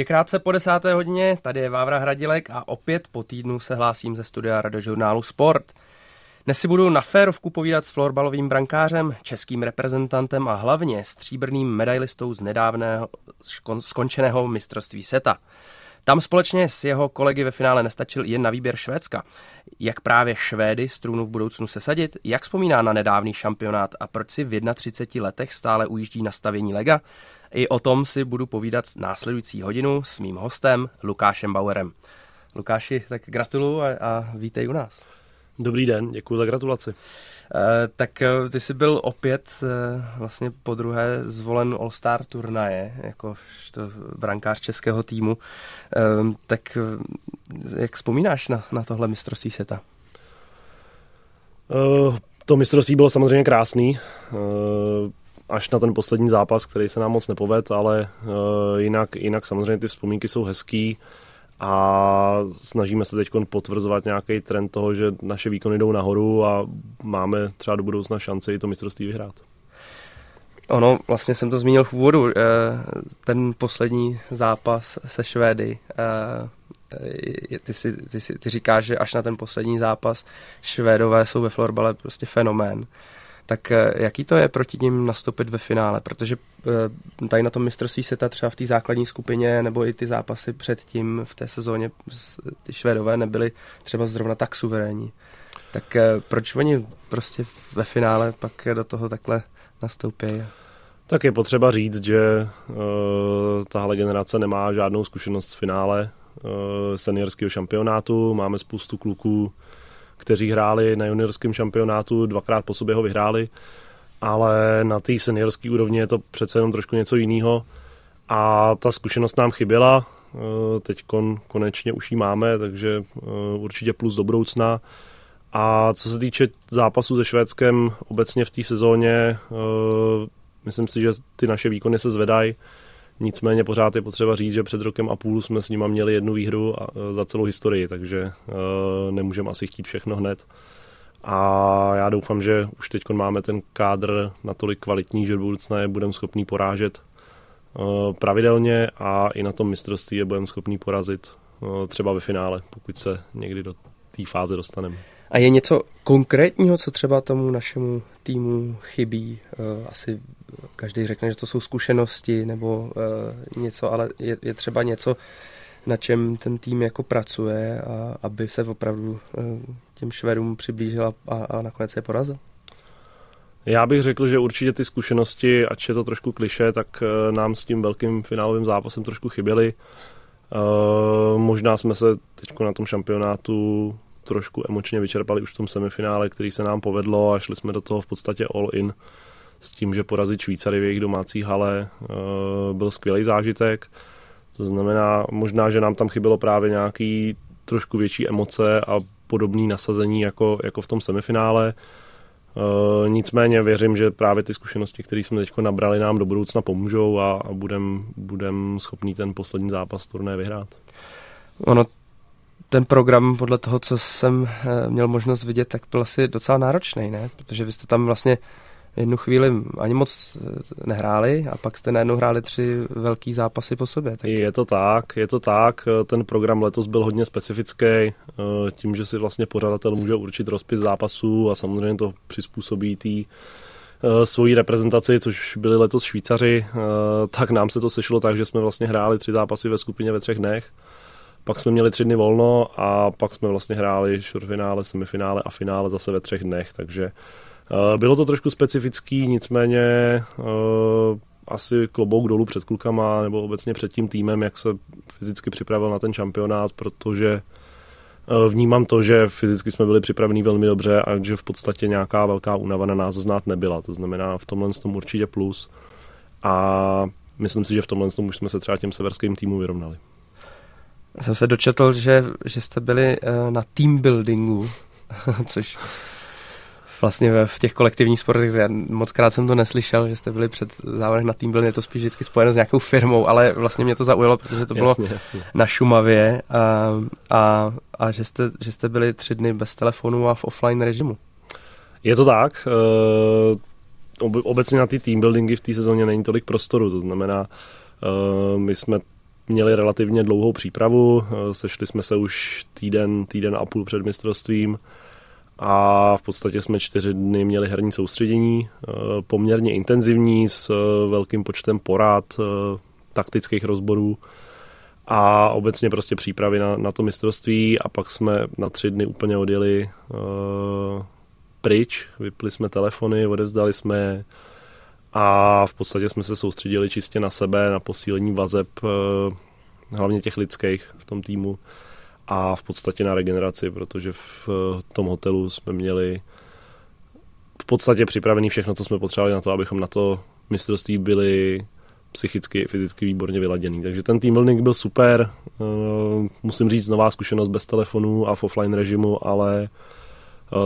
Je krátce po desáté hodině, tady je Vávra Hradilek a opět po týdnu se hlásím ze studia radiožurnálu Sport. Dnes si budu na férovku povídat s florbalovým brankářem, českým reprezentantem a hlavně stříbrným medailistou z nedávného skončeného mistrovství SETA. Tam společně s jeho kolegy ve finále nestačil jen na výběr Švédska. Jak právě Švédy z trůnu v budoucnu sesadit, jak vzpomíná na nedávný šampionát a proč si v 31 letech stále ujíždí na stavění lega, i o tom si budu povídat následující hodinu s mým hostem Lukášem Bauerem. Lukáši, tak gratuluju a, a vítej u nás. Dobrý den, děkuji za gratulaci. E, tak eh, ty jsi byl opět e, vlastně po druhé zvolen All-Star turnaje, jako to brankář českého týmu. E, tak jak vzpomínáš na, na tohle mistrovství světa? E, to mistrovství bylo samozřejmě krásný. E, až na ten poslední zápas, který se nám moc nepoved, ale uh, jinak, jinak samozřejmě ty vzpomínky jsou hezký a snažíme se teď potvrzovat nějaký trend toho, že naše výkony jdou nahoru a máme třeba do budoucna šanci to mistrovství vyhrát. Ono, vlastně jsem to zmínil v úvodu, eh, ten poslední zápas se Švédy, eh, ty, si, ty, si, ty říkáš, že až na ten poslední zápas Švédové jsou ve florbale prostě fenomén tak eh, jaký to je proti ním nastoupit ve finále? Protože eh, tady na tom mistrovství světa třeba v té základní skupině nebo i ty zápasy předtím v té sezóně ty Švédové nebyly třeba zrovna tak suverénní. Tak eh, proč oni prostě ve finále pak do toho takhle nastoupí? Tak je potřeba říct, že uh, tahle generace nemá žádnou zkušenost z finále uh, seniorského šampionátu. Máme spoustu kluků, kteří hráli na juniorském šampionátu, dvakrát po sobě ho vyhráli, ale na té seniorské úrovni je to přece jenom trošku něco jiného a ta zkušenost nám chyběla, eh, teď kon, konečně už ji máme, takže eh, určitě plus do budoucna. A co se týče zápasu se Švédskem obecně v té sezóně, eh, myslím si, že ty naše výkony se zvedají. Nicméně pořád je potřeba říct, že před rokem a půl jsme s nima měli jednu výhru a, e, za celou historii, takže uh, nemůžeme asi chtít všechno hned. A já doufám, že už teď máme ten kádr natolik kvalitní, že do budoucna je budeme schopný porážet uh, pravidelně a i na tom mistrovství je budeme schopný porazit třeba ve finále, pokud se někdy do té fáze dostaneme. A je něco konkrétního, co třeba tomu našemu týmu chybí? Eh, asi každý řekne, že to jsou zkušenosti nebo eh, něco, ale je, je třeba něco, na čem ten tým jako pracuje, a aby se opravdu eh, těm Švedům přiblížil a, a nakonec je porazil? Já bych řekl, že určitě ty zkušenosti, ač je to trošku kliše, tak nám s tím velkým finálovým zápasem trošku chyběly. možná jsme se teď na tom šampionátu trošku emočně vyčerpali už v tom semifinále, který se nám povedlo a šli jsme do toho v podstatě all in s tím, že porazit Švýcary v jejich domácí hale eh, byl skvělý zážitek. To znamená, možná, že nám tam chybělo právě nějaký trošku větší emoce a podobný nasazení jako, jako v tom semifinále. E, nicméně věřím, že právě ty zkušenosti, které jsme teď nabrali, nám do budoucna pomůžou a, a budeme budem schopný ten poslední zápas turné vyhrát. Ono ten program, podle toho, co jsem eh, měl možnost vidět, tak byl asi docela náročný, ne? Protože vy jste tam vlastně jednu chvíli ani moc eh, nehráli a pak jste najednou hráli tři velký zápasy po sobě. Tak... Je to tak, je to tak. Ten program letos byl hodně specifický, eh, tím, že si vlastně pořadatel může určit rozpis zápasů a samozřejmě to přizpůsobí tý svoji reprezentaci, což byli letos Švýcaři, tak nám se to sešlo tak, že jsme vlastně hráli tři zápasy ve skupině ve třech dnech pak jsme měli tři dny volno a pak jsme vlastně hráli čtvrtfinále, semifinále a finále zase ve třech dnech, takže uh, bylo to trošku specifický, nicméně uh, asi klobouk dolů před klukama nebo obecně před tím týmem, jak se fyzicky připravil na ten šampionát, protože uh, vnímám to, že fyzicky jsme byli připraveni velmi dobře a že v podstatě nějaká velká únava na nás znát nebyla. To znamená v tomhle tom určitě plus. A myslím si, že v tomhle tom už jsme se třeba těm severským týmu vyrovnali jsem se dočetl, že, že jste byli uh, na team buildingu, což vlastně v těch kolektivních sportech, já moc krát jsem to neslyšel, že jste byli před závodem na team building, je to spíš vždycky spojeno s nějakou firmou, ale vlastně mě to zaujalo, protože to bylo jasně, jasně. na Šumavě a, a, a že, jste, že jste byli tři dny bez telefonu a v offline režimu. Je to tak. Uh, obecně na ty team buildingy v té sezóně není tolik prostoru, to znamená, uh, my jsme měli relativně dlouhou přípravu, sešli jsme se už týden, týden a půl před mistrovstvím a v podstatě jsme čtyři dny měli herní soustředění, poměrně intenzivní s velkým počtem porad, taktických rozborů a obecně prostě přípravy na, na to mistrovství a pak jsme na tři dny úplně odjeli pryč, vypli jsme telefony, odevzdali jsme a v podstatě jsme se soustředili čistě na sebe, na posílení vazeb, uh, hlavně těch lidských v tom týmu a v podstatě na regeneraci, protože v uh, tom hotelu jsme měli v podstatě připravený všechno, co jsme potřebovali na to, abychom na to mistrovství byli psychicky i fyzicky výborně vyladěný. Takže ten team building byl super. Eh, musím říct, nová zkušenost bez telefonu a v offline režimu, ale eh,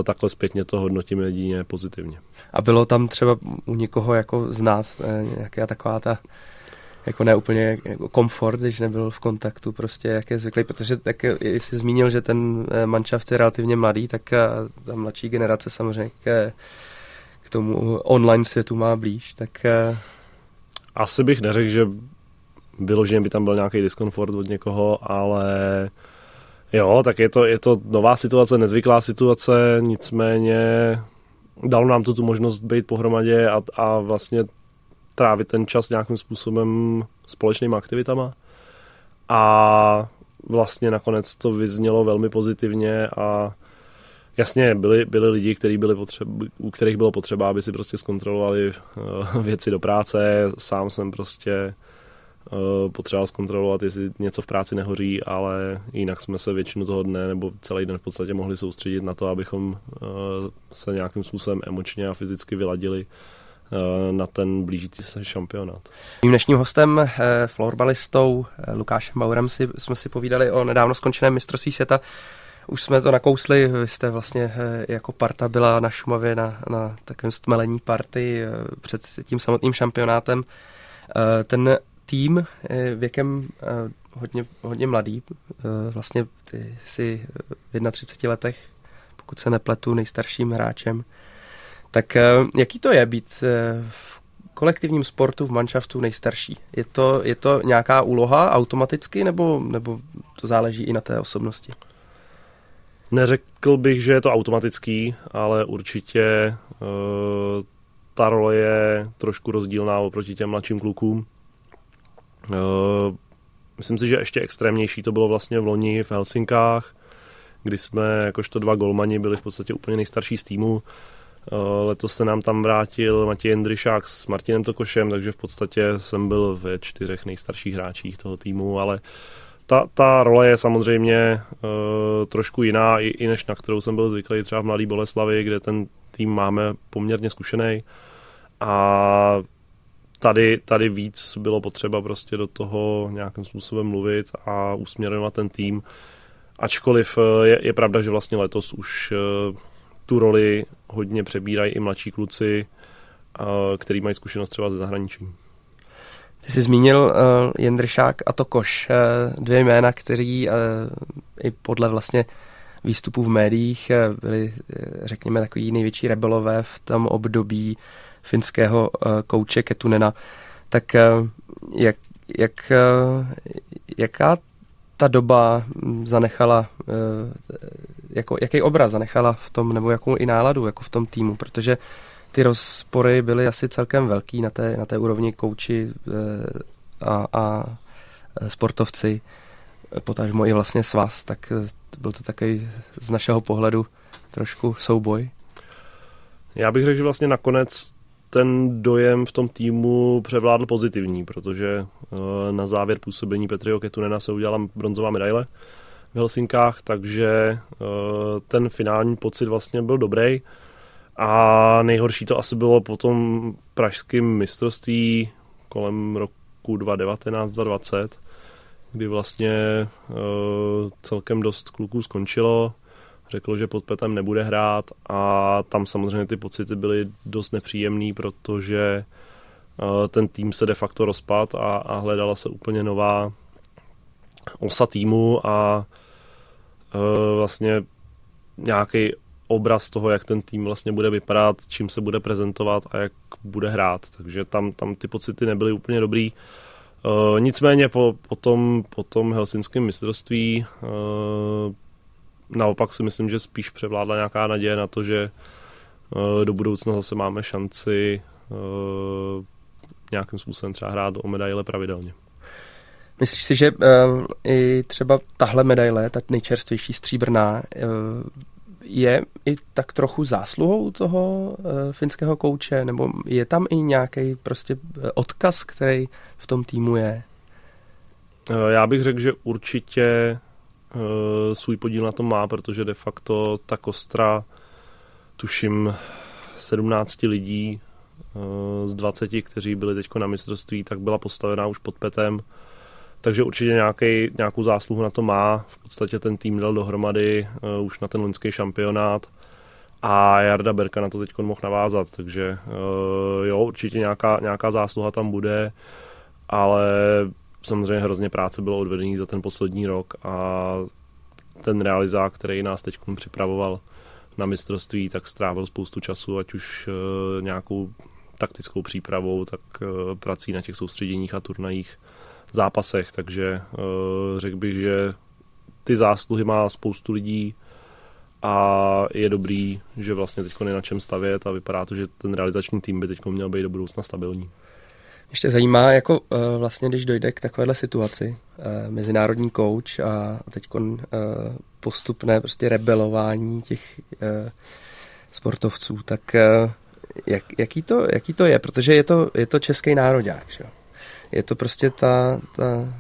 takhle zpětně to hodnotím jedině pozitivně. A bylo tam třeba u někoho jako znát eh, nějaká taková ta jako ne úplně jako komfort, když nebyl v kontaktu prostě, jak je zvyklý, protože tak jsi zmínil, že ten manšaft je relativně mladý, tak ta mladší generace samozřejmě k, k tomu online světu má blíž, tak asi bych neřekl, že vyloženě by tam byl nějaký diskomfort od někoho, ale jo, tak je to, je to nová situace, nezvyklá situace, nicméně dalo nám to tu možnost být pohromadě a, a vlastně trávit ten čas nějakým způsobem společnými aktivitama. A vlastně nakonec to vyznělo velmi pozitivně a Jasně, byli, byli lidi, kteří byli potřeba, u kterých bylo potřeba, aby si prostě zkontrolovali uh, věci do práce. Sám jsem prostě uh, potřeboval zkontrolovat, jestli něco v práci nehoří, ale jinak jsme se většinu toho dne nebo celý den v podstatě mohli soustředit na to, abychom uh, se nějakým způsobem emočně a fyzicky vyladili na ten blížící se šampionát. Mým dnešním hostem, florbalistou Lukášem Bauerem, si, jsme si povídali o nedávno skončeném mistrovství světa už jsme to nakousli, vy jste vlastně eh, jako parta byla na Šumavě na, na takovém stmelení party eh, před tím samotným šampionátem. Eh, ten tým věkem hodně, hodně mladý, vlastně ty jsi v 31 letech, pokud se nepletu, nejstarším hráčem. Tak jaký to je být v kolektivním sportu v manšaftu nejstarší? Je to, je to nějaká úloha automaticky, nebo, nebo to záleží i na té osobnosti? Neřekl bych, že je to automatický, ale určitě uh, ta role je trošku rozdílná oproti těm mladším klukům. Uh, myslím si, že ještě extrémnější to bylo vlastně v loni v Helsinkách, kdy jsme jakožto dva golmani byli v podstatě úplně nejstarší z týmu. Uh, letos se nám tam vrátil Matěj Jendryšák s Martinem Tokošem, takže v podstatě jsem byl ve čtyřech nejstarších hráčích toho týmu, ale ta, ta role je samozřejmě uh, trošku jiná, i, i než na kterou jsem byl zvyklý třeba v Mladý Boleslavi, kde ten tým máme poměrně zkušený. A tady, tady víc bylo potřeba prostě do toho nějakým způsobem mluvit a usměrňovat ten tým. Ačkoliv eh, je, je pravda, že vlastně letos už uh, tu roli hodně přebírají i mladší kluci, uh, který mají zkušenost třeba ze zahraničí. Ty jsi zmínil uh, Jendršák a Tokoš, uh, dvě jména, který uh, i podle vlastně výstupů v médiích uh, byli, řekněme, takový největší rebelové v tom období finského uh, kouče Ketunena. Tak uh, jak, jak, uh, jaká ta doba zanechala, uh, jako, jaký obraz zanechala v tom, nebo jakou i náladu jako v tom týmu, protože ty rozpory byly asi celkem velký na té, na té úrovni kouči eh, a, a eh, sportovci, potažmo i vlastně svaz, tak eh, byl to takový z našeho pohledu trošku souboj. Já bych řekl, že vlastně nakonec ten dojem v tom týmu převládl pozitivní, protože na závěr působení Petriho Ketunena se udělala bronzová medaile v Helsinkách, takže ten finální pocit vlastně byl dobrý. A nejhorší to asi bylo po tom pražském mistrovství kolem roku 2019-2020, kdy vlastně uh, celkem dost kluků skončilo, řekl, že pod Petem nebude hrát a tam samozřejmě ty pocity byly dost nepříjemný, protože uh, ten tým se de facto rozpad a, a hledala se úplně nová osa týmu a uh, vlastně nějaký obraz toho, jak ten tým vlastně bude vypadat, čím se bude prezentovat a jak bude hrát. Takže tam, tam ty pocity nebyly úplně dobrý. Uh, nicméně po, po, tom, po tom helsinském mistrovství uh, naopak si myslím, že spíš převládla nějaká naděje na to, že uh, do budoucna zase máme šanci uh, nějakým způsobem třeba hrát o medaile pravidelně. Myslíš si, že uh, i třeba tahle medaile, ta nejčerstvější stříbrná, je i tak trochu zásluhou toho finského kouče, nebo je tam i nějaký prostě odkaz, který v tom týmu je? Já bych řekl, že určitě svůj podíl na tom má, protože de facto ta kostra, tuším, 17 lidí uh, z 20, kteří byli teď na mistrovství, tak byla postavená už pod petem. Takže určitě nějaký, nějakou zásluhu na to má. V podstatě ten tým dal dohromady uh, už na ten loňský šampionát. A Jarda Berka na to teď mohl navázat, takže uh, jo, určitě nějaká, nějaká zásluha tam bude, ale samozřejmě hrozně práce bylo odvedený za ten poslední rok a ten realizák, který nás teď připravoval na mistrovství, tak strávil spoustu času, ať už uh, nějakou taktickou přípravou, tak uh, prací na těch soustředěních a turnajích zápasech, takže uh, řekl bych, že ty zásluhy má spoustu lidí a je dobrý, že vlastně teď je na čem stavět a vypadá to, že ten realizační tým by teď měl být do budoucna stabilní. Ještě zajímá, jako uh, vlastně, když dojde k takovéhle situaci, uh, mezinárodní kouč a teď uh, postupné prostě rebelování těch sportovců, tak jak, jaký, to, jaký to je? Protože je to, je to český národák, že? je to prostě ta, ta,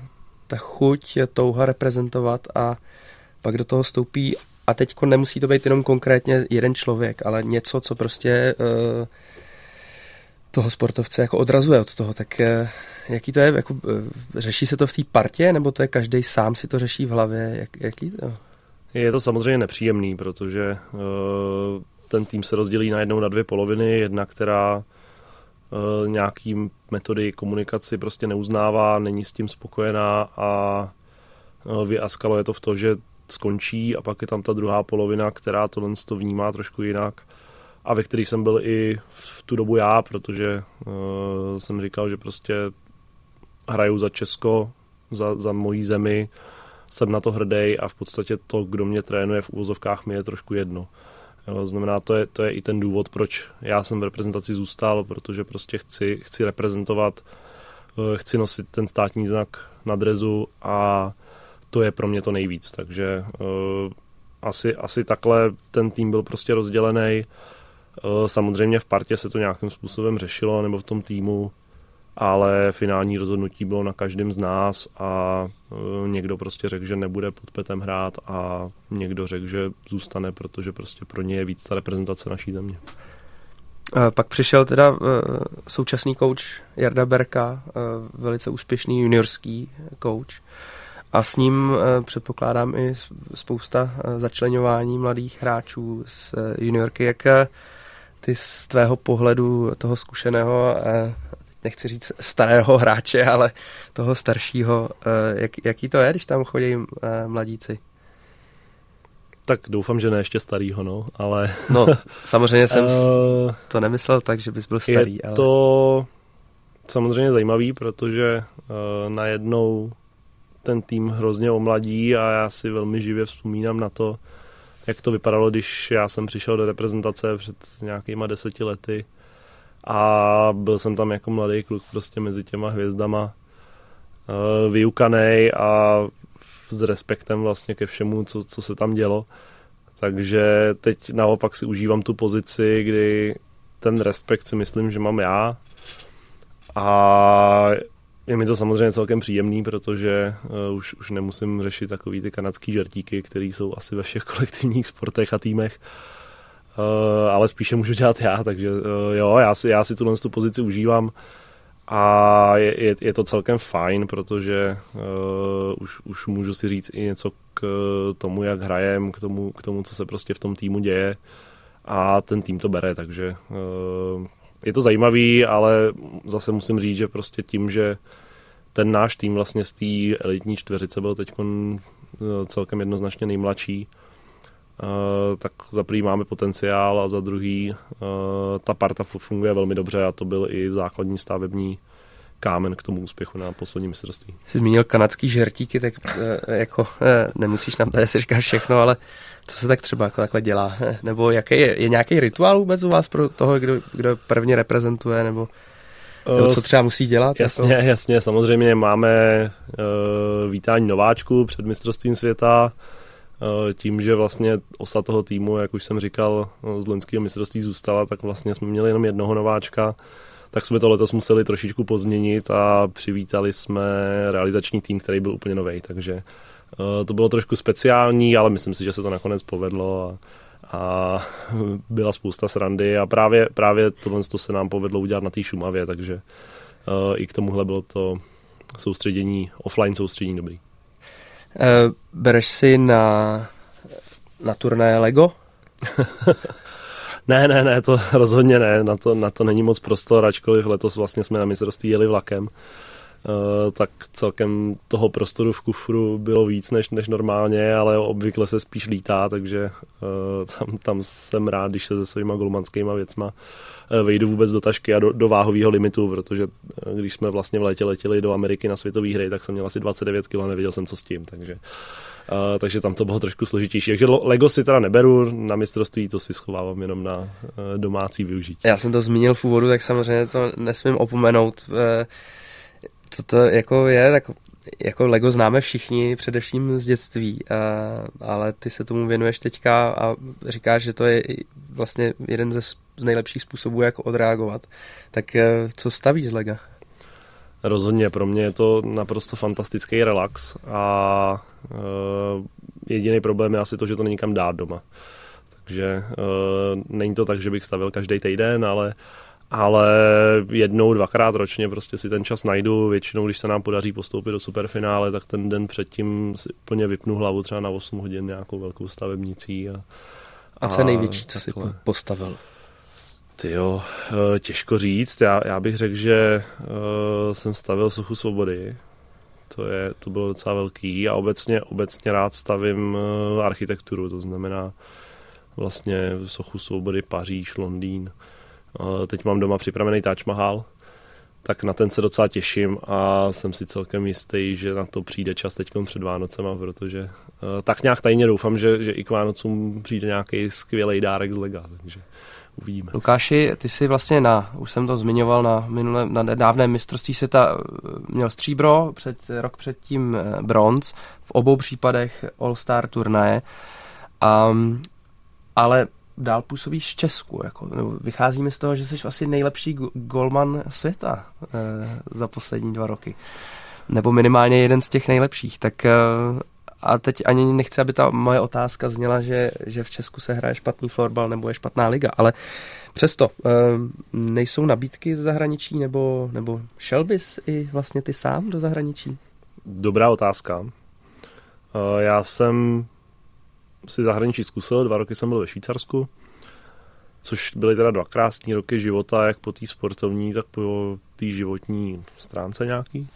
ta chuť, touha reprezentovat a pak do toho stoupí a teď nemusí to být jenom konkrétně jeden člověk, ale něco, co prostě uh, toho sportovce jako odrazuje od toho, tak uh, jaký to je, jako, uh, řeší se to v té partě, nebo to je každý sám si to řeší v hlavě, jak, jaký to? Je to samozřejmě nepříjemný, protože uh, ten tým se rozdělí najednou na dvě poloviny, jedna, která Eh, nějaký metody komunikaci prostě neuznává, není s tím spokojená a eh, vyaskaluje to v to, že skončí a pak je tam ta druhá polovina, která tohle to vnímá trošku jinak a ve který jsem byl i v tu dobu já, protože uh, jsem říkal, že prostě hraju za Česko, za, za mojí zemi, jsem na to hrdý a v podstatě to, kdo mě trénuje v úvozovkách, mi je trošku jedno. Jo, znamená, to je, to je i ten důvod, proč já jsem v reprezentaci zůstal, protože prostě chci, chci reprezentovat, eh, chci nosit ten státní znak na drezu a to je pro mě to nejvíc. Takže uh, asi, asi takhle ten tým byl prostě rozdělený. Uh, samozřejmě v partě se to nějakým způsobem řešilo, nebo v tom týmu ale finální rozhodnutí bylo na každém z nás a e, někdo prostě řekl, že nebude pod petem hrát a někdo řekl, že zůstane, protože prostě pro ně je víc ta reprezentace naší země. Pak přišel teda e, současný kouč Jarda Berka, velice úspěšný juniorský kouč a s ním předpokládám i spousta začlenování mladých hráčů z juniorky. Jak ty z tvého pohledu toho zkušeného nechci říct starého hráče, ale toho staršího. Eh, jak, jaký to je, když tam chodí eh, mladíci? Tak doufám, že ne ještě starýho, no, ale... No, samozřejmě jsem uh, to nemyslel tak, že bys byl starý, je ale... to samozřejmě zajímavý, protože uh, najednou ten tým hrozně omladí a já si velmi živě vzpomínám na to, jak to vypadalo, když já jsem přišel do reprezentace před nějakýma deseti lety a byl jsem tam jako mladý kluk prostě mezi těma hvězdama uh, vyukaný a s respektem vlastně ke všemu, co, co se tam dělo. Takže teď naopak si užívám tu pozici, kdy ten respekt si myslím, že mám já a je mi to samozřejmě celkem příjemný, protože uh, už, už nemusím řešit takový ty kanadský žertíky, které jsou asi ve všech kolektivních sportech a týmech. Uh, ale spíše můžu dělat já, takže uh, jo, já si, já si tuhle tu pozici užívám a je, je, je to celkem fajn, protože uh, už, už můžu si říct i něco k tomu, jak hrajem, k tomu, k tomu, co se prostě v tom týmu děje a ten tým to bere, takže uh, je to zajímavý, ale zase musím říct, že prostě tím, že ten náš tým vlastně z té elitní čtveřice byl teď celkem jednoznačně nejmladší, Uh, tak za prvý máme potenciál a za druhý uh, ta parta funguje velmi dobře a to byl i základní stavební kámen k tomu úspěchu na posledním mistrovství. Jsi zmínil kanadský žertíky, tak e, jako e, nemusíš nám tady si říkat všechno, ale co se tak třeba jako takhle dělá? Nebo jaký je, je nějaký rituál vůbec u vás pro toho, kdo, kdo prvně reprezentuje, nebo, nebo co třeba musí dělat? Jasně, jako? jasně, samozřejmě máme uh, vítání nováčků před mistrovstvím světa, tím, že vlastně osa toho týmu, jak už jsem říkal, z loňského mistrovství zůstala, tak vlastně jsme měli jenom jednoho nováčka, tak jsme to letos museli trošičku pozměnit a přivítali jsme realizační tým, který byl úplně nový, takže to bylo trošku speciální, ale myslím si, že se to nakonec povedlo a, a byla spousta srandy a právě, právě tohle to se nám povedlo udělat na té Šumavě, takže i k tomuhle bylo to soustředění, offline soustředění dobrý. Uh, bereš si na, na turné Lego? ne, ne, ne, to rozhodně ne, na to, na to není moc prostor, ačkoliv letos vlastně jsme na mistrovství jeli vlakem. Uh, tak celkem toho prostoru v kufru bylo víc než, než normálně, ale obvykle se spíš lítá, takže uh, tam, tam jsem rád, když se se svýma golmanskýma věcma uh, vejdu vůbec do tašky a do, do váhového limitu, protože když jsme vlastně v létě letěli do Ameriky na světové hry, tak jsem měl asi 29 kg a nevěděl jsem, co s tím, takže Takže tam to bylo trošku složitější. Takže Lego si teda neberu na mistrovství, to si schovávám jenom na uh, domácí využití. Já jsem to zmínil v úvodu, tak samozřejmě to nesmím opomenout. Uh, co to jako je, tak jako Lego známe všichni, především z dětství, a, ale ty se tomu věnuješ teďka a říkáš, že to je vlastně jeden ze z nejlepších způsobů, jak odreagovat. Tak co stavíš z Lega? Rozhodně, pro mě je to naprosto fantastický relax a uh, jediný problém je asi to, že to není kam dát doma. Takže uh, není to tak, že bych stavil každý týden, ale ale jednou, dvakrát ročně prostě si ten čas najdu. Většinou, když se nám podaří postoupit do superfinále, tak ten den předtím si úplně vypnu hlavu třeba na 8 hodin nějakou velkou stavebnicí. A, a co je největší, co takhle. si postavil? Ty jo, eh, těžko říct. Já, já bych řekl, že uh, jsem stavil Sochu svobody. To, je, to bylo docela velký a obecně, obecně rád stavím uh, architekturu, to znamená vlastně Sochu svobody Paříž, Londýn. Teď mám doma připravený Taj Mahal, tak na ten se docela těším a jsem si celkem jistý, že na to přijde čas teď před Vánocema, protože eh, tak nějak tajně doufám, že, že i k Vánocům přijde nějaký skvělý dárek z Lega, takže uvidíme. Lukáši, ty jsi vlastně na, už jsem to zmiňoval, na minulém, na nedávném mistrovství světa eh, měl stříbro, před, rok předtím eh, bronz, v obou případech All-Star turnaje, um, ale dál působíš v Česku. Jako, nebo vycházíme z toho, že jsi asi nejlepší golman světa e, za poslední dva roky. Nebo minimálně jeden z těch nejlepších. Tak e, a teď ani nechci, aby ta moje otázka zněla, že, že v Česku se hraje špatný florbal nebo je špatná liga, ale přesto e, nejsou nabídky z zahraničí nebo, nebo šel bys i vlastně ty sám do zahraničí? Dobrá otázka. Já jsem si zahraničí zkusil, dva roky jsem byl ve Švýcarsku, což byly teda dva krásné roky života, jak po té sportovní, tak po té životní stránce nějaký.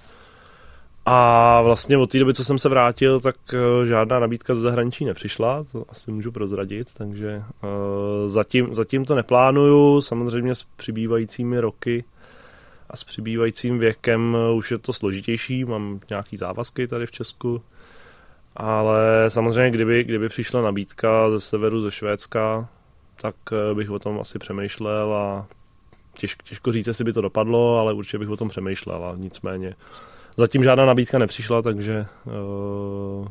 A vlastně od té doby, co jsem se vrátil, tak eh, žádná nabídka z zahraničí nepřišla, to asi můžu prozradit, takže uh, zatím, zatím to neplánuju, samozřejmě s přibývajícími roky a s přibývajícím věkem eh, už je to složitější, mám nějaký závazky tady v Česku, ale samozřejmě, kdyby, kdyby přišla nabídka ze severu, ze Švédska, tak eh, bych o tom asi přemýšlel a těžko, těžko říct, jestli by to dopadlo, ale určitě bych o tom přemýšlel a nicméně zatím žádná nabídka nepřišla, takže uh, uh,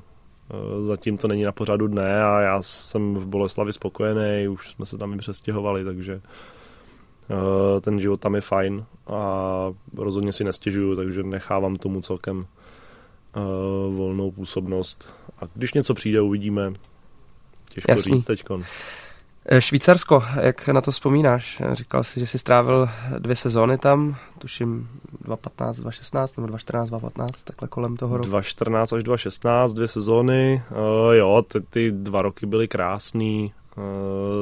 zatím to není na pořadu dne a já jsem v Boleslavi spokojený, už jsme se tam i přestěhovali, takže uh, ten život tam je fajn a rozhodně si nestěžuju, takže nechávám tomu celkem volnou působnost. A když něco přijde, uvidíme. Těžko Jasný. říct teďkon. Eh, Švýcarsko, jak na to vzpomínáš? Říkal jsi, že jsi strávil dvě sezóny tam, tuším 2015, 2016 nebo 2014, 2015, takhle kolem toho roku. 2014 až 2016, dvě sezóny. Uh, jo, ty, ty dva roky byly krásný. Uh,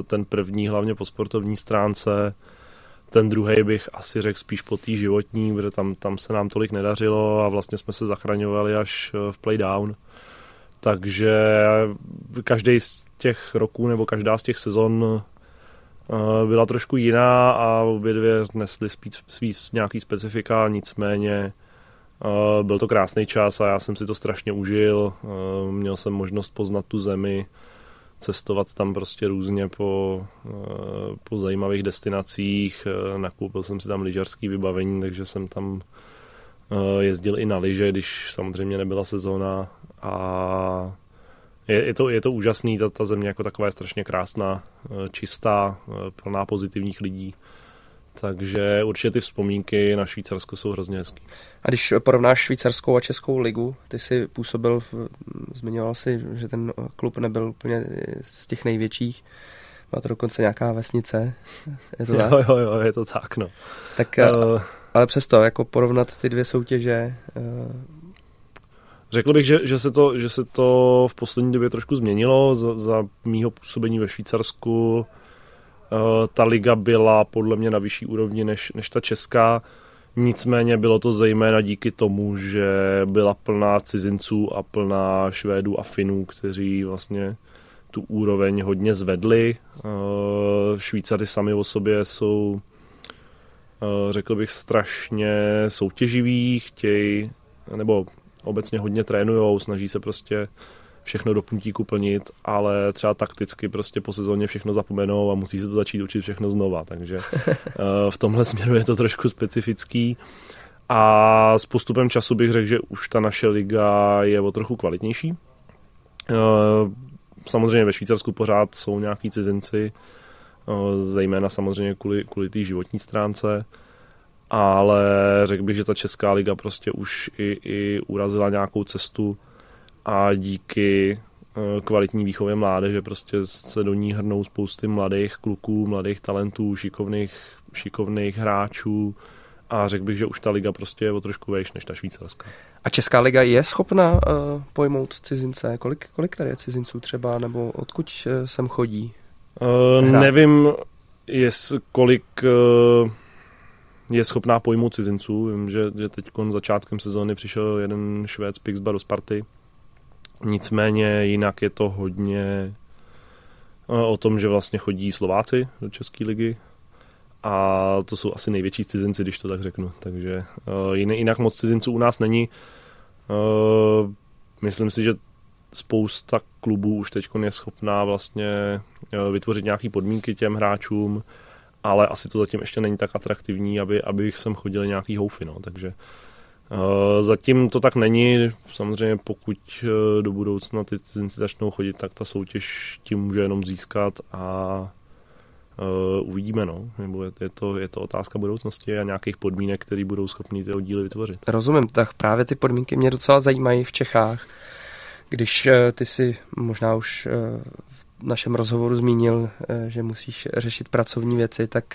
ten první hlavně po sportovní stránce, ten druhý bych asi řekl spíš po té životní, protože tam, tam se nám tolik nedařilo a vlastně jsme se zachraňovali až eh, v playdown. Takže každý z těch roků nebo každá z těch sezon byla trošku jiná a obě dvě nesly spíš, spíš nějaký specifika, nicméně byl to krásný čas a já jsem si to strašně užil. Měl jsem možnost poznat tu zemi, cestovat tam prostě různě po, po zajímavých destinacích. Nakoupil jsem si tam lyžařský vybavení, takže jsem tam jezdil i na lyže, když samozřejmě nebyla sezóna a je, je, to, je to úžasný, ta, ta země jako taková je strašně krásná, čistá, plná pozitivních lidí. Takže určitě ty vzpomínky na Švýcarsko jsou hrozně hezký. A když porovnáš švýcarskou a českou ligu, ty jsi působil, v, zmiňoval si, že ten klub nebyl úplně z těch největších, byla to dokonce nějaká vesnice, je to tak? Jo, jo, jo, je to tak, no. Tak, uh, ale přesto, jako porovnat ty dvě soutěže... Uh, Řekl bych, že, že, se to, že se to v poslední době trošku změnilo za, za mýho působení ve Švýcarsku Eh, ta liga byla podle mě na vyšší úrovni než, než ta česká. Nicméně bylo to zejména díky tomu, že byla plná cizinců a plná Švédů a Finů, kteří vlastně tu úroveň hodně zvedli. Eh, Švýcary sami o sobě jsou, eh, řekl bych, strašně soutěživí, chtějí, nebo obecně hodně trénujou, snaží se prostě všechno do puntíku plnit, ale třeba takticky prostě po sezóně všechno zapomenou a musí se to začít učit všechno znova, takže eh, v tomhle směru je to trošku specifický. A s postupem času bych řekl, že už ta naše liga je o trochu kvalitnější. Eh, samozřejmě ve Švýcarsku pořád jsou nějaký cizinci, eh, zejména samozřejmě kvůli, kvůli té životní stránce, ale řekl bych, že ta Česká liga prostě už i, i urazila nějakou cestu, a díky eh, kvalitní výchově mládeže prostě se do ní hrnou spousty mladých kluků, mladých talentů, šikovných, šikovných hráčů a řekl bych, že už ta liga prostě je o trošku vejš než ta švýcarská. A Česká liga je schopna uh, pojmout cizince? Kolik, kolik tady je cizinců třeba, nebo odkud uh, sem chodí? Uh, nevím, jest, kolik uh, je schopná pojmout cizinců. Vím, že, že teď začátkem sezóny přišel jeden Švéd z Pixbar do Sparty, Nicméně jinak je to hodně eh, o tom, že vlastně chodí Slováci do České ligy a to jsou asi největší cizinci, když to tak řeknu. Takže uh, jinak moc cizinců u nás není. Uh, myslím si, že spousta klubů už teď je schopná vlastně vytvořit nějaké podmínky těm hráčům, ale asi to zatím ještě není tak atraktivní, aby, aby sem chodili nějaký houfy. No. Takže Eh, zatím to tak není, samozřejmě pokud eh, do budoucna ty cizinci začnou chodit, tak ta soutěž tím může jenom získat a Uh, uvidíme, no. Nebo je, je, to, je to otázka budoucnosti a nějakých podmínek, které budou schopni ty oddíly vytvořit. Rozumím, tak právě ty podmínky mě docela zajímají v Čechách. Když uh, ty si možná už uh, v našem rozhovoru zmínil, že musíš řešit pracovní věci, tak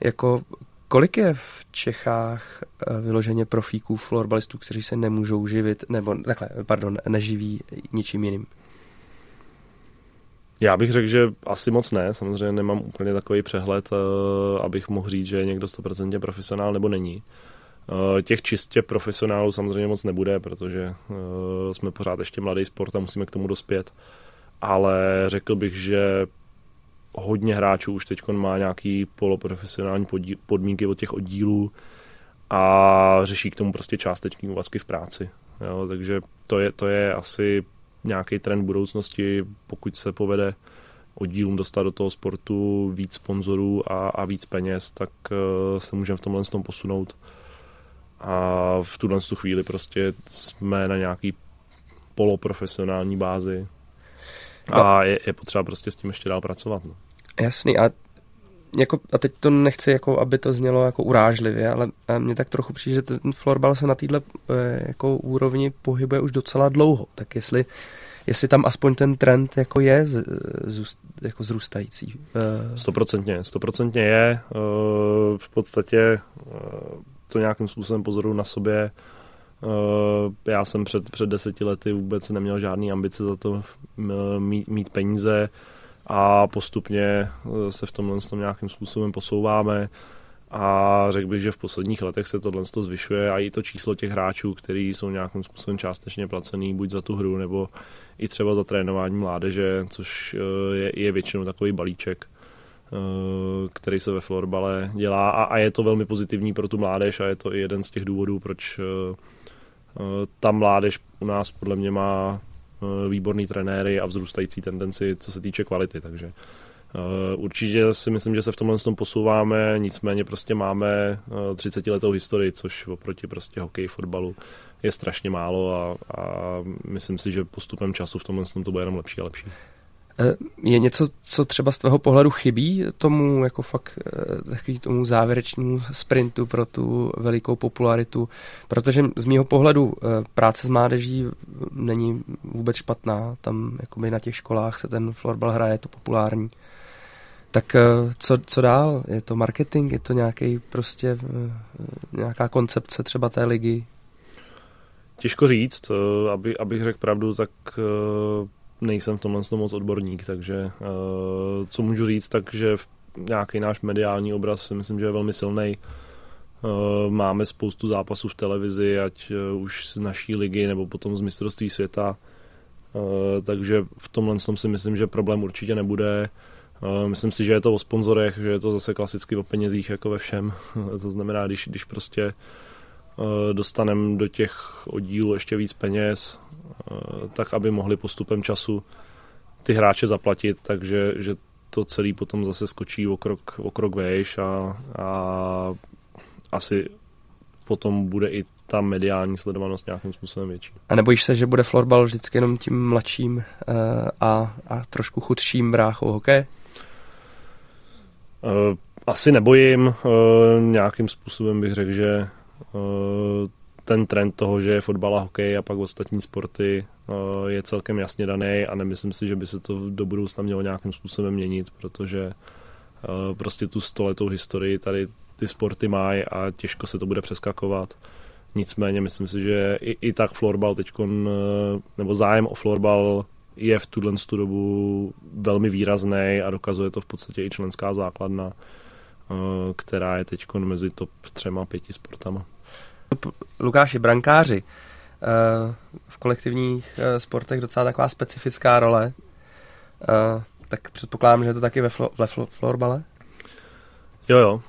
jako Kolik je v Čechách eh, vyloženě profíků, florbalistů, kteří se nemůžou živit, nebo takhle, pardon, neživí ničím jiným? Já bych řekl, že asi moc ne. Samozřejmě nemám úplně takový přehled, eh, abych mohl říct, že je někdo 100% profesionál nebo není. Eh, těch čistě profesionálů samozřejmě moc nebude, protože jsme pořád ještě mladý sport a musíme k tomu dospět. Ale řekl bych, že hodně hráčů už teď má nějaký poloprofesionální podmínky od těch oddílů a řeší k tomu prostě částečný úvazky v práci. Jo, takže to je, to je asi nějaký trend budoucnosti, pokud se povede oddílům dostat do toho sportu víc sponzorů a, a víc peněz, tak uh, se můžeme v tomhle tom posunout. A v tuhle chvíli prostě jsme na nějaký poloprofesionální bázi a je, je potřeba prostě s tím ještě dál pracovat. No. Jasný. A, jako, a teď to nechci, jako, aby to znělo jako urážlivě, ale mně tak trochu přijde, že ten florbal se na této eh, jako úrovni pohybuje už docela dlouho. Tak jestli, jestli tam aspoň ten trend jako je z, z, jako zrůstající. Eh, stoprocentně, stoprocentně je. Eh, v podstatě to nějakým způsobem pozoruju na sobě. Já jsem před, před deseti lety vůbec neměl žádný ambice za to mít, mít peníze a postupně eh, se v tomhle tom nějakým způsobem posouváme. A řekl bych, že v posledních letech se tohle zvyšuje a i to číslo těch hráčů, kteří jsou nějakým způsobem částečně placený buď za tu hru nebo i třeba za trénování mládeže, což eh, je, je většinou takový balíček, který se ve florbale dělá. A, a je to velmi pozitivní pro tu mládež a je to i jeden z těch důvodů, proč ta mládež u nás podle mě má výborný trenéry a vzrůstající tendenci, co se týče kvality, takže Určitě si myslím, že se v tomhle tom posouváme, nicméně prostě máme 30 letou historii, což oproti prostě hokeji, fotbalu je strašně málo a, a myslím si, že postupem času v tomhle tom to bude jenom lepší a lepší. Eh, je něco, co třeba z tvého pohledu chybí tomu, jako fakt eh, tomu závěrečnému sprintu pro tu velikou popularitu? Protože z mého pohledu eh, práce s mládeží není vůbec špatná. Tam jakoby na těch školách se ten florbal hraje, je to populární. Tak co, co dál? Je to marketing? Je to nějaký prostě nějaká koncepce třeba té ligy? Těžko říct, aby, abych řekl pravdu, tak nejsem v tomhle moc odborník, takže uh, co můžu říct, takže nějaký náš mediální obraz si myslím, že je velmi silný. Uh, máme spoustu zápasů v televizi, ať uh, už z naší ligy nebo potom z mistrovství světa, takže v tomhle tom si myslím, že problém určitě nebude. Myslím si, že je to o sponzorech, že je to zase klasicky o penězích jako ve všem. to znamená, když, když prostě dostaneme do těch oddílů ještě víc peněz, Eh, tak aby mohli postupem času ty hráče zaplatit, takže že to celý potom zase skočí o krok, o krok vejš a, a asi potom bude i ta mediální sledovanost nějakým způsobem větší. A nebojíš se, že bude florbal vždycky jenom tím mladším uh, a, a trošku chudším bráchou hokej? Asi nebojím. Nějakým způsobem bych řekl, že ten trend toho, že je fotbal a hokej a pak ostatní sporty eh, je celkem jasně daný a nemyslím si, že by se to do budoucna mělo nějakým způsobem měnit, protože eh, prostě tu stoletou historii tady ty sporty mají a těžko se to bude přeskakovat. Nicméně myslím si, že i, i tak florbal teď, eh, nebo zájem o florbal je v tuhle dobu velmi výrazný a dokazuje to v podstatě i členská základna, která je teď mezi top třema pěti sportama. Lukáši, brankáři. Eh, v kolektivních eh, sportech docela taková specifická role. Eh, tak předpokládám, že je to taky ve, flo, ve flo, florbale? Jo, jo.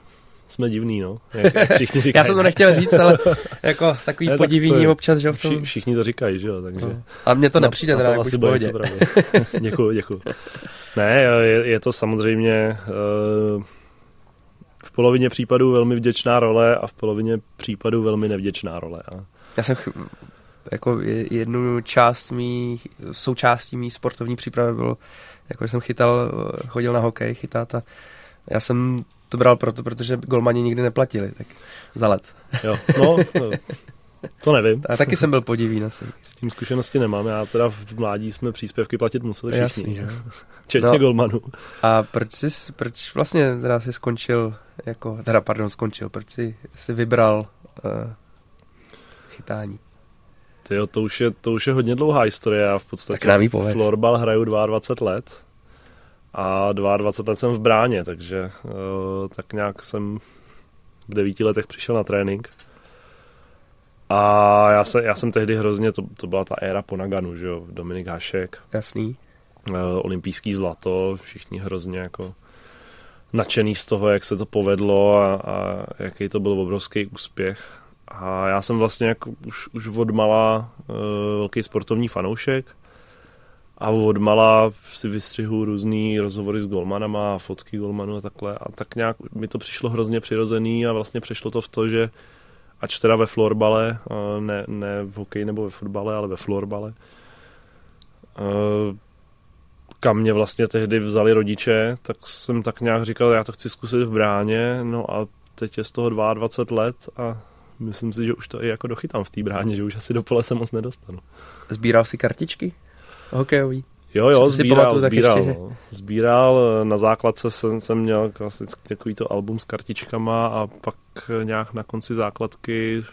Jsme divný, no. Jak, jak všichni říkají. Já jsem to nechtěl říct, ale jako takový ne, podivíní tak občas, že v tom... Vši, všichni to říkají, že jo, takže... No. A mně to nepřijde, teda, asi bude Děkuji, děkuji. Ne, je, je to samozřejmě... Uh, v polovině případů velmi vděčná role a v polovině případů velmi nevděčná role. A... Já jsem ch- jako jednu část mý, součástí mý sportovní přípravy bylo, jako jsem chytal, chodil na hokej chytat a já jsem to bral proto, protože golmani nikdy neplatili, tak za let. Jo, no, no to nevím. A taky jsem byl podivín asi. S tím zkušenosti nemám, já teda v mládí jsme příspěvky platit museli všichni. Jasný, Včetně no. golmanů. A proč jsi, proč vlastně teda jsi skončil, jako, teda pardon, skončil, proč jsi, jsi vybral uh, chytání? Tyjo, to už, je, to už je hodně dlouhá historie. Já v podstatě tak florbal hraju 22 let a 22 let jsem v bráně, takže uh, tak nějak jsem v devíti letech přišel na trénink. A já, se, já jsem tehdy hrozně, to, to byla ta éra po Naganu, že jo, Dominik Hašek. Jasný. Uh, olympijský zlato, všichni hrozně jako nadšený z toho, jak se to povedlo a, a jaký to byl obrovský úspěch. A já jsem vlastně jako už, už od mala uh, velký sportovní fanoušek a od mala si vystřihu různý rozhovory s golmanama a fotky golmanů a takhle a tak nějak mi to přišlo hrozně přirozený a vlastně přešlo to v to, že ač teda ve florbale, uh, ne, ne v hokeji nebo ve fotbale, ale ve florbale, uh, kam mě vlastně tehdy vzali rodiče, tak jsem tak nějak říkal, já to chci zkusit v bráně, no a teď je z toho 22 let a myslím si, že už to i jako dochytám v té bráně, že už asi do pole se moc nedostanu. Sbíral si kartičky hokejový? Jo, jo, sbíral, sbíral, ještě, no. sbíral, na základce jsem, jsem měl klasicky takovýto album s kartičkama a pak nějak na konci základky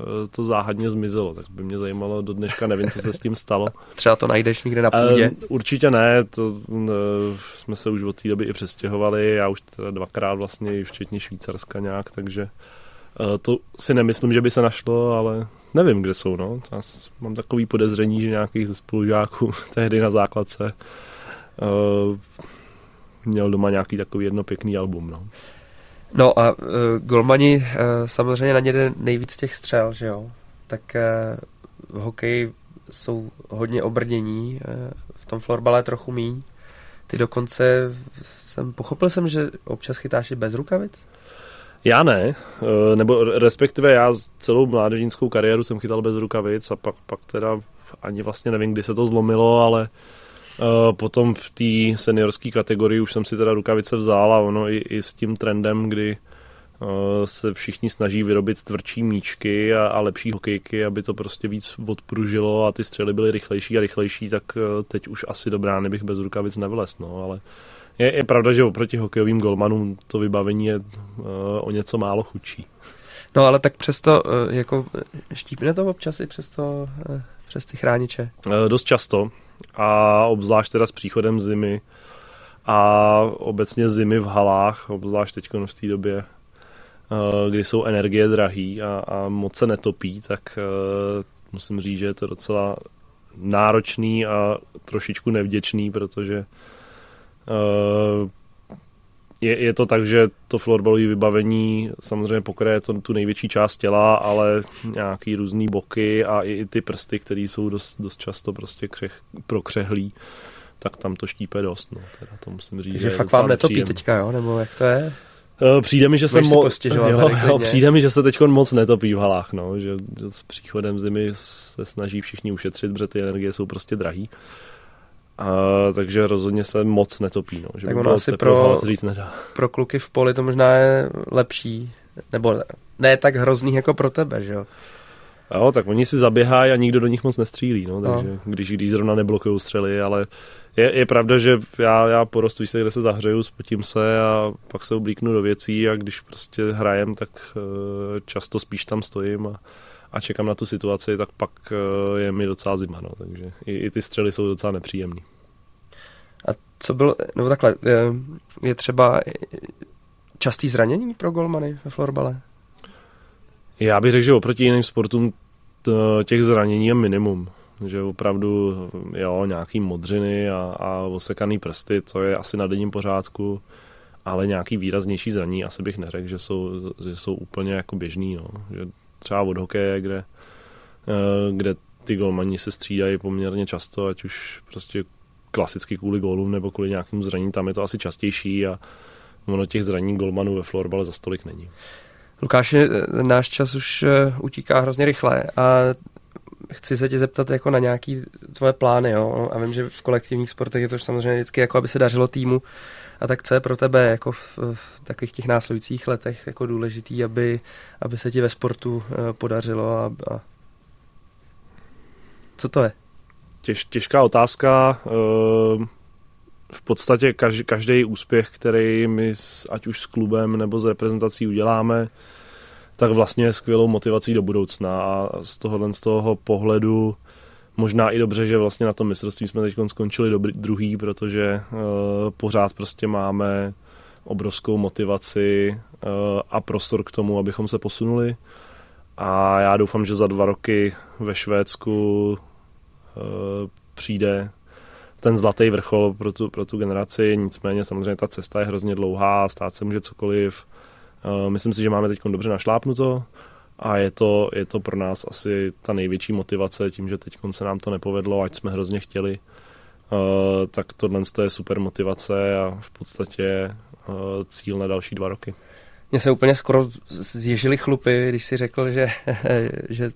eh, to záhadně zmizelo, tak by mě zajímalo, do dneška nevím, co se s tím stalo. Třeba to najdeš někde na půdě? Určitě ne, to, uh, jsme se už od té doby i přestěhovali, já už teda dvakrát vlastně, včetně Švýcarska nějak, takže to si nemyslím, že by se našlo, ale nevím, kde jsou, no. Já mám takový podezření, že nějakých ze spolužáků tehdy na základce uh, měl doma nějaký takový jedno pěkný album. No, no a uh, golmani uh, samozřejmě na ně jde nejvíc těch střel, že jo? Tak uh, v hokeji jsou hodně obrnění, uh, v tom florbale trochu míň. Ty dokonce jsem pochopil jsem, že občas chytáš i bez rukavic? Já ne, nebo respektive já celou mládežnickou kariéru jsem chytal bez rukavic a pak, pak teda ani vlastně nevím, kdy se to zlomilo, ale uh, potom v té seniorské kategorii už jsem si teda rukavice vzal a ono i, i s tím trendem, kdy uh, se všichni snaží vyrobit tvrdší míčky a, a lepší hokejky, aby to prostě víc odpružilo a ty střely byly rychlejší a rychlejší, tak uh, teď už asi do brány bych bez rukavic nevlez, no, ale je, je pravda, že oproti hokejovým golmanům to vybavení je uh, o něco málo chudší. No ale tak přesto, uh, jako štípne to občas i přesto uh, přes ty chrániče? E, dost často a obzvlášť teda s příchodem zimy a obecně zimy v halách, obzvlášť teď v té době, kdy jsou energie drahý a, a moc se netopí, tak musím říct, že je to docela náročný a trošičku nevděčný, protože je, je to tak, že to florbalové vybavení samozřejmě pokryje to, tu největší část těla, ale nějaký různý boky a i, i ty prsty, které jsou dost, dost často prostě křech, prokřehlí, tak tam to štípe dost. No. Teda to musím říct, Takže že fakt vám netopí nepříjem. teďka, jo? Nebo jak to je? Eh, přijde mi, že se mo- jo, jo, přijde mi, že se teď moc netopí v halách, no, že, že s příchodem zimy se snaží všichni ušetřit, protože ty energie jsou prostě drahý. A, takže rozhodně se moc netopí. No, že tak ono asi pro, říct nedá. pro kluky v poli to možná je lepší, nebo ne tak hrozný jako pro tebe, že jo? Jo, tak oni si zaběhají a nikdo do nich moc nestřílí, no, takže no. když, když zrovna neblokují střely, ale je, je pravda, že já, já porostu se, kde se zahřeju, spotím se a pak se oblíknu do věcí a když prostě hrajem, tak uh, často spíš tam stojím a, a čekám na tu situaci, tak pak uh, je mi docela zima, no, takže i, i ty střely jsou docela nepříjemné. A co bylo, no takhle, je, je třeba častý zranění pro golmany ve florbale? Já bych řekl, že oproti jiným sportům těch zranění je minimum. Že opravdu, jo, nějaký modřiny a, a osekaný prsty, to je asi na denním pořádku, ale nějaký výraznější zranění asi bych neřekl, že jsou, že jsou úplně jako běžný, no. Že třeba od hokeje, kde, eh, kde ty golmani se střídají poměrně často, ať už prostě klasicky kvůli gólům nebo kvůli nějakým zranění, tam je to asi častější a ono těch zranění golmanů ve florbale za stolik není. Lukáši, eh, náš čas už eh, utíká hrozně rychle a chci se tě zeptat jako na nějaký tvoje plány, jo? A vím, že v kolektivních sportech je to samozřejmě vždycky jako, aby se dařilo týmu. A tak co je pro tebe jako v, v takových těch následujících letech jako důležitý, aby, aby se ti ve sportu eh, podařilo a, a co to je? Těž, těžká otázka. V podstatě každý úspěch, který my ať už s klubem nebo s reprezentací uděláme, tak vlastně je skvělou motivací do budoucna a z tohohle z toho pohledu možná i dobře, že vlastně na tom mistrovství jsme teď skončili dobrý, druhý, protože uh, pořád prostě máme obrovskou motivaci uh, a prostor k tomu, abychom se posunuli. A já doufám, že za dva roky ve Švédsku uh, přijde ten zlatý vrchol pro tu, pro tu generaci, nicméně samozřejmě ta cesta je hrozně dlouhá a stát se může cokoliv. Uh, myslím si, že máme teď dobře našlápnuto a je to, je to pro nás asi ta největší motivace tím, že teď se nám to nepovedlo, ať jsme hrozně chtěli, uh, tak tohle je super motivace a v podstatě uh, cíl na další dva roky. Mně se úplně skoro zježili chlupy, když si řekl, že, že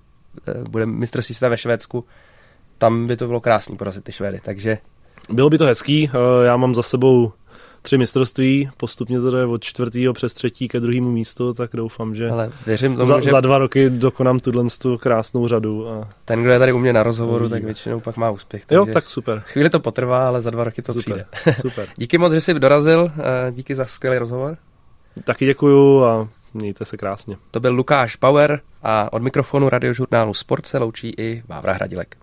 bude mistrovství světa ve Švédsku. Tam by to bylo krásný porazit ty Švédy, takže... Bylo by to hezký, já mám za sebou tři mistrovství, postupně to jde od čtvrtého přes třetí ke druhému místu, tak doufám, že Ale věřím tomu, za, že... za dva roky dokonám tuhle tu krásnou řadu. A... Ten, kdo je tady u mě na rozhovoru, tak většinou pak má úspěch. Jo, tak super. Chvíli to potrvá, ale za dva roky to super, přijde. super. díky moc, že jsi dorazil, eh, díky za skvělý rozhovor. Taky děkuju a mějte se krásně. To byl Lukáš Power a od mikrofonu radiožurnálu Sport se loučí i Vávra Hradilek.